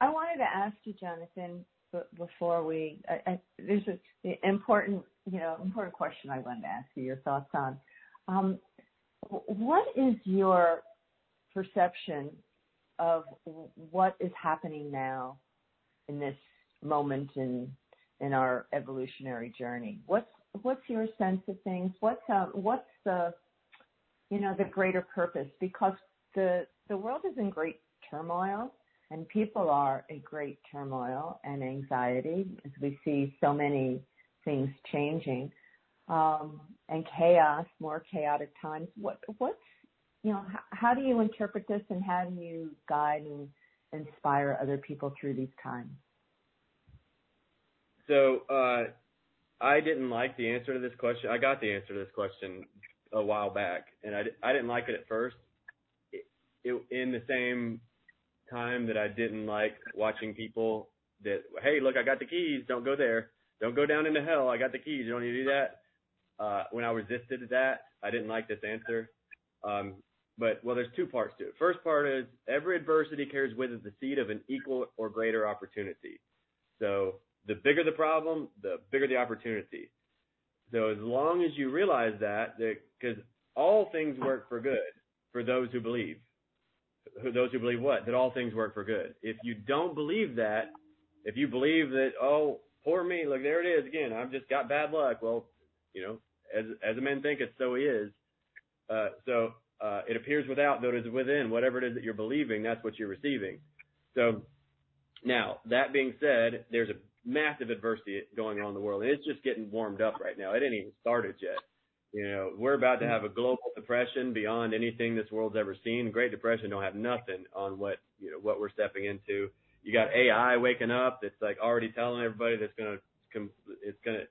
I wanted to ask you, Jonathan, before we, I, I, there's an important, you know, important question I wanted to ask you your thoughts on. Um, what is your perception of what is happening now in this moment in in our evolutionary journey? What's what's your sense of things? What's uh, what's the you know the greater purpose? Because the the world is in great turmoil, and people are in great turmoil and anxiety as we see so many things changing um, and chaos, more chaotic times. What what's you know how, how do you interpret this, and how do you guide and inspire other people through these times? So uh, I didn't like the answer to this question. I got the answer to this question a while back, and I, I didn't like it at first. It, it, in the same time that I didn't like watching people that, hey, look, I got the keys. Don't go there. Don't go down into hell. I got the keys. You don't need to do that. Uh, when I resisted that, I didn't like this answer. Um, but well, there's two parts to it. First part is every adversity carries with it the seed of an equal or greater opportunity. So the bigger the problem, the bigger the opportunity. So as long as you realize that, because all things work for good for those who believe. Those who believe what? That all things work for good. If you don't believe that, if you believe that, oh, poor me, look, there it is again, I've just got bad luck. Well, you know, as, as a man thinketh, so he is. Uh, so, uh, it appears without, though it is within. Whatever it is that you're believing, that's what you're receiving. So, now, that being said, there's a massive adversity going on in the world, and it's just getting warmed up right now. It ain't even started yet. You know, we're about to have a global depression beyond anything this world's ever seen. Great Depression don't have nothing on what you know what we're stepping into. You got AI waking up that's like already telling everybody that's gonna it's gonna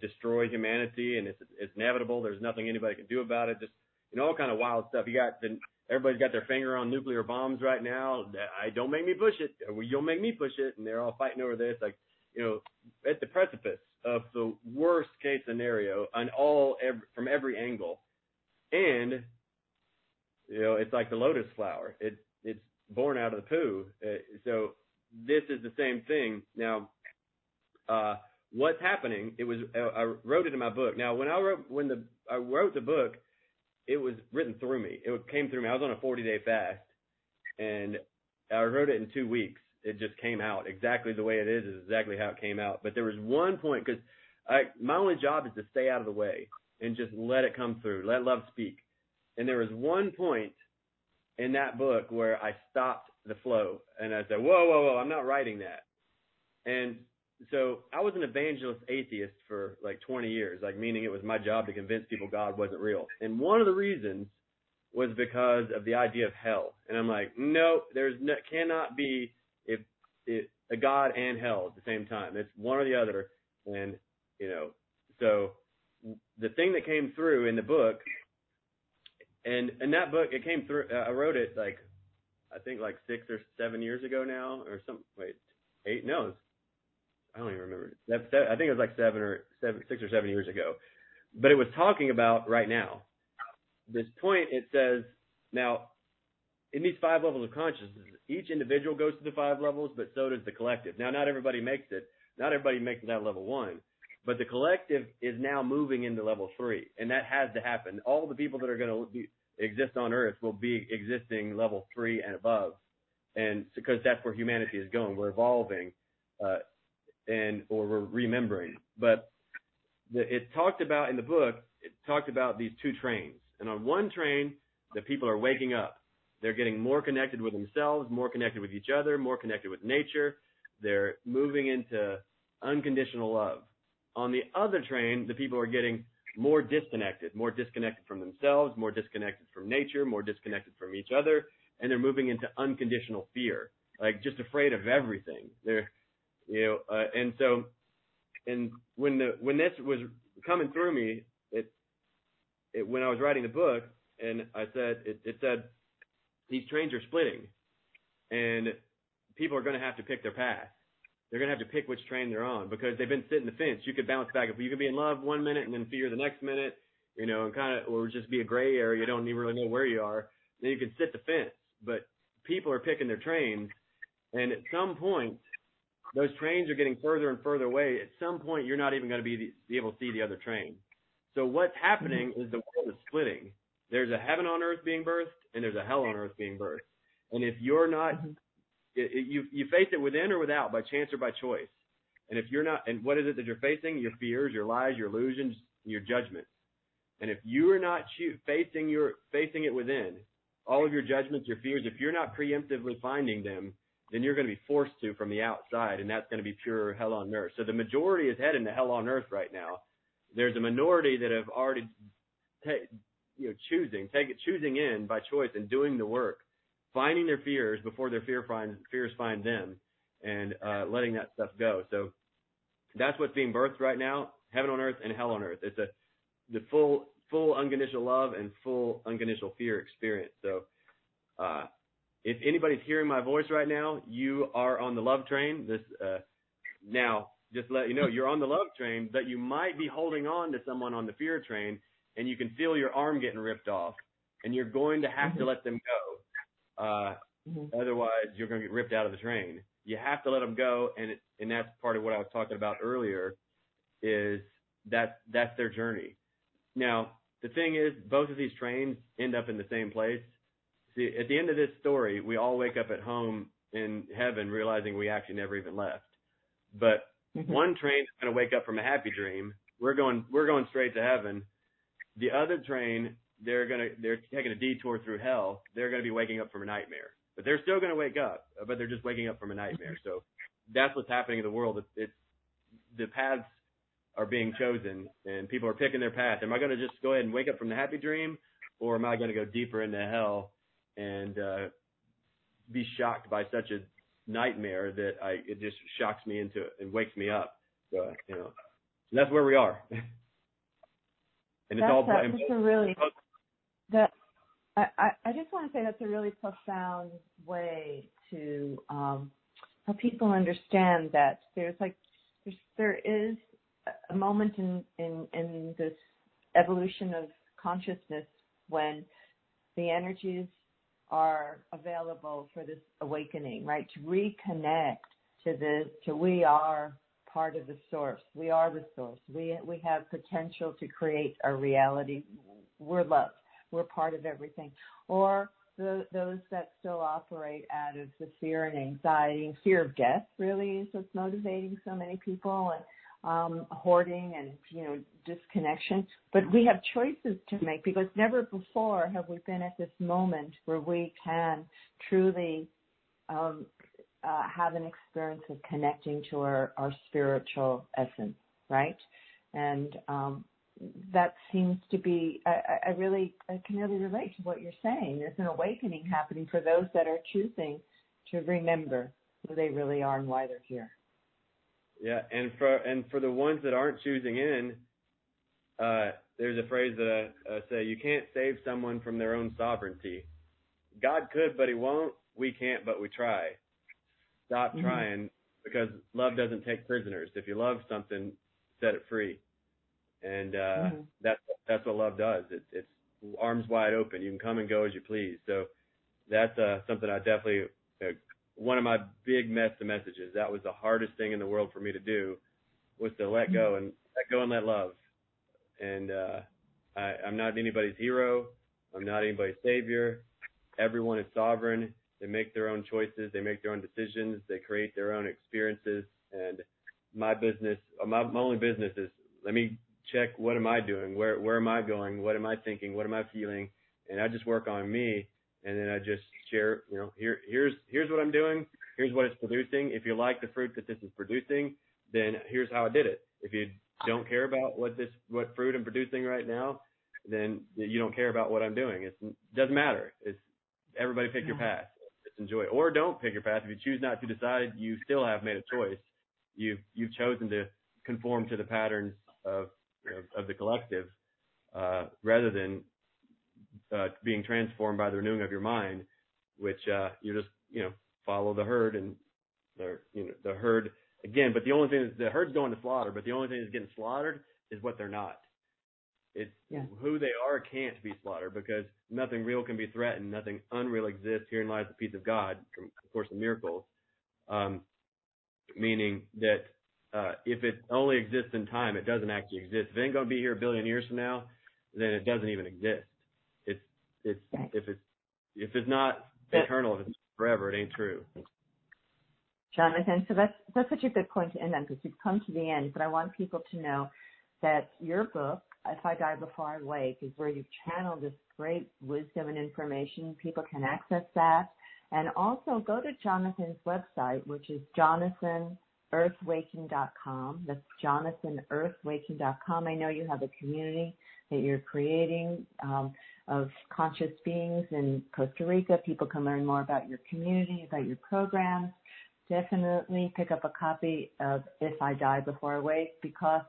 destroy humanity and it's it's inevitable. There's nothing anybody can do about it. Just you know all kind of wild stuff. You got the everybody's got their finger on nuclear bombs right now. I don't make me push it. You'll make me push it, and they're all fighting over this. Like you know, at the precipice of the worst case scenario on all every, from every angle, and you know, it's like the lotus flower. It it's born out of the poo. Uh, so this is the same thing. Now, uh, what's happening? It was uh, I wrote it in my book. Now, when I wrote when the I wrote the book, it was written through me. It came through me. I was on a 40 day fast, and I wrote it in two weeks it just came out exactly the way it is. Is exactly how it came out. But there was one point because my only job is to stay out of the way and just let it come through, let love speak. And there was one point in that book where I stopped the flow and I said, "Whoa, whoa, whoa! I'm not writing that." And so I was an evangelist atheist for like 20 years, like meaning it was my job to convince people God wasn't real. And one of the reasons was because of the idea of hell. And I'm like, no, there's no, cannot be it a God and hell at the same time. It's one or the other, and you know. So the thing that came through in the book, and in that book, it came through. Uh, I wrote it like I think like six or seven years ago now, or some wait eight no. I don't even remember. I think it was like seven or seven, six or seven years ago. But it was talking about right now. This point, it says, now, in these five levels of consciousness, each individual goes to the five levels, but so does the collective. Now, not everybody makes it. Not everybody makes it at level one, but the collective is now moving into level three, and that has to happen. All the people that are going to exist on Earth will be existing level three and above, and because that's where humanity is going. We're evolving, uh, and or we're remembering. But the, it talked about in the book. It talked about these two trains, and on one train, the people are waking up. They're getting more connected with themselves, more connected with each other, more connected with nature. They're moving into unconditional love. On the other train, the people are getting more disconnected, more disconnected from themselves, more disconnected from nature, more disconnected from each other, and they're moving into unconditional fear, like just afraid of everything. They're, you know, uh, and so, and when the when this was coming through me, it, it when I was writing the book, and I said it, it said these trains are splitting, and people are going to have to pick their path they're going to have to pick which train they're on because they've been sitting the fence. You could bounce back. You could be in love one minute and then fear the next minute, you know, and kind of, or just be a gray area. You don't even really know where you are. Then you can sit the fence. But people are picking their trains. And at some point, those trains are getting further and further away. At some point, you're not even going to be, the, be able to see the other train. So what's happening is the world is splitting. There's a heaven on earth being birthed and there's a hell on earth being birthed. And if you're not mm-hmm it, it, you you face it within or without, by chance or by choice. And if you're not, and what is it that you're facing? Your fears, your lies, your illusions, your judgments. And if you are not cho- facing your facing it within, all of your judgments, your fears, if you're not preemptively finding them, then you're going to be forced to from the outside, and that's going to be pure hell on earth. So the majority is heading to hell on earth right now. There's a minority that have already, ta- you know, choosing, take it, choosing in by choice and doing the work finding their fears before their fear finds fears find them, and uh, letting that stuff go. So that's what's being birthed right now: heaven on earth and hell on earth. It's a the full full unconditional love and full unconditional fear experience. So. Uh, if anybody's hearing my voice right now, you are on the love train. This uh, now, just let you know, you're on the love train, but you might be holding on to someone on the fear train, and you can feel your arm getting ripped off, and you're going to have mm-hmm. to let them go. Uh, mm-hmm. Otherwise, you're going to get ripped out of the train. You have to let them go, and it, and that's part of what I was talking about earlier. Is that that's their journey. Now, the thing is, both of these trains end up in the same place. See, at the end of this story, we all wake up at home in heaven realizing we actually never even left. But mm-hmm. one train is going to wake up from a happy dream. We're going we're going straight to heaven. The other train they're gonna they're taking a detour through hell. They're gonna be waking up from a nightmare, but they're still gonna wake up, but they're just waking up from a nightmare. So that's what's happening in the world. It's, it's the paths are being chosen, and people are picking their path. Am I gonna just go ahead and wake up from the happy dream, or am I gonna go deeper into hell and uh, be shocked by such a nightmare that I it just shocks me into it and wakes me up. So you know, that's where we are. and it's that's all a, that's a really that I, I just want to say that's a really profound way to um, help people understand that there's like there's, there is a moment in, in in this evolution of consciousness when the energies are available for this awakening, right? To reconnect to the to we are part of the source. We are the source. We we have potential to create our reality. We're love we're part of everything. Or the, those that still operate out of the fear and anxiety fear of death really is what's motivating so many people and um, hoarding and you know disconnection. But we have choices to make because never before have we been at this moment where we can truly um, uh, have an experience of connecting to our, our spiritual essence, right? And um, that seems to be I, I really I can really relate to what you're saying. There's an awakening happening for those that are choosing to remember who they really are and why they're here. Yeah, and for and for the ones that aren't choosing in, uh, there's a phrase that I uh, say: you can't save someone from their own sovereignty. God could, but He won't. We can't, but we try. Stop mm-hmm. trying because love doesn't take prisoners. If you love something, set it free and uh, mm-hmm. that's that's what love does. It, it's arms wide open. You can come and go as you please. So that's uh, something I definitely uh, one of my big mess messages. That was the hardest thing in the world for me to do was to let go and let go and let love. And uh, I, I'm not anybody's hero. I'm not anybody's savior. Everyone is sovereign. They make their own choices. They make their own decisions. They create their own experiences. And my business, uh, my, my only business is let me check what am I doing? Where where am I going? What am I thinking? What am I feeling? And I just work on me and then I just share, you know, here here's here's what I'm doing, here's what it's producing. If you like the fruit that this is producing, then here's how I did it. If you don't care about what this what fruit I'm producing right now, then you don't care about what I'm doing. It's, it doesn't matter. It's everybody pick your mm-hmm. path. Just enjoy it, or don't pick your path. If you choose not to decide, you still have made a choice. You've you've chosen to conform to the patterns of of, of the collective, uh, rather than uh, being transformed by the renewing of your mind, which uh, you just you know follow the herd and the you know the herd again. But the only thing is the herd's going to slaughter, but the only thing that's getting slaughtered is what they're not. It's yeah. who they are can't be slaughtered because nothing real can be threatened. Nothing unreal exists. Herein lies the peace of God from A Course in Miracles. Um, meaning that uh, if it only exists in time, it doesn't actually exist. If it ain't going to be here a billion years from now, then it doesn't even exist. It's it's if it's if it's not eternal, if it's forever, it ain't true. Jonathan, so that's that's such a good point to end on because we've come to the end. But I want people to know that your book, If I Die Before I Wake, is where you've channeled this great wisdom and information. People can access that, and also go to Jonathan's website, which is Jonathan earthwaking.com. That's jonathanearthwaking.com. I know you have a community that you're creating um, of conscious beings in Costa Rica. People can learn more about your community, about your programs. Definitely pick up a copy of If I Die Before I Wake because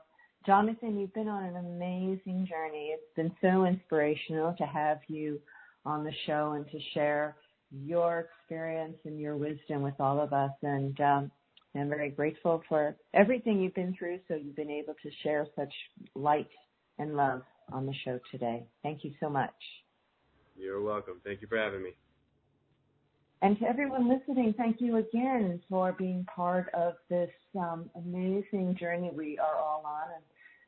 Jonathan, you've been on an amazing journey. It's been so inspirational to have you on the show and to share your experience and your wisdom with all of us. And um, I'm very grateful for everything you've been through so you've been able to share such light and love on the show today. Thank you so much. You're welcome. Thank you for having me. And to everyone listening, thank you again for being part of this um, amazing journey we are all on.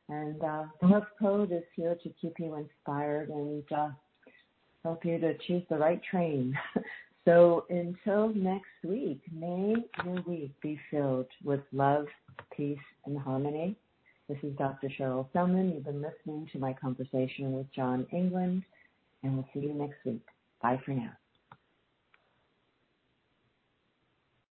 And, uh, the Love Code is here to keep you inspired and uh, help you to choose the right train. So until next week, may your week be filled with love, peace, and harmony. This is Dr. Cheryl Selman. You've been listening to my conversation with John England, and we'll see you next week. Bye for now.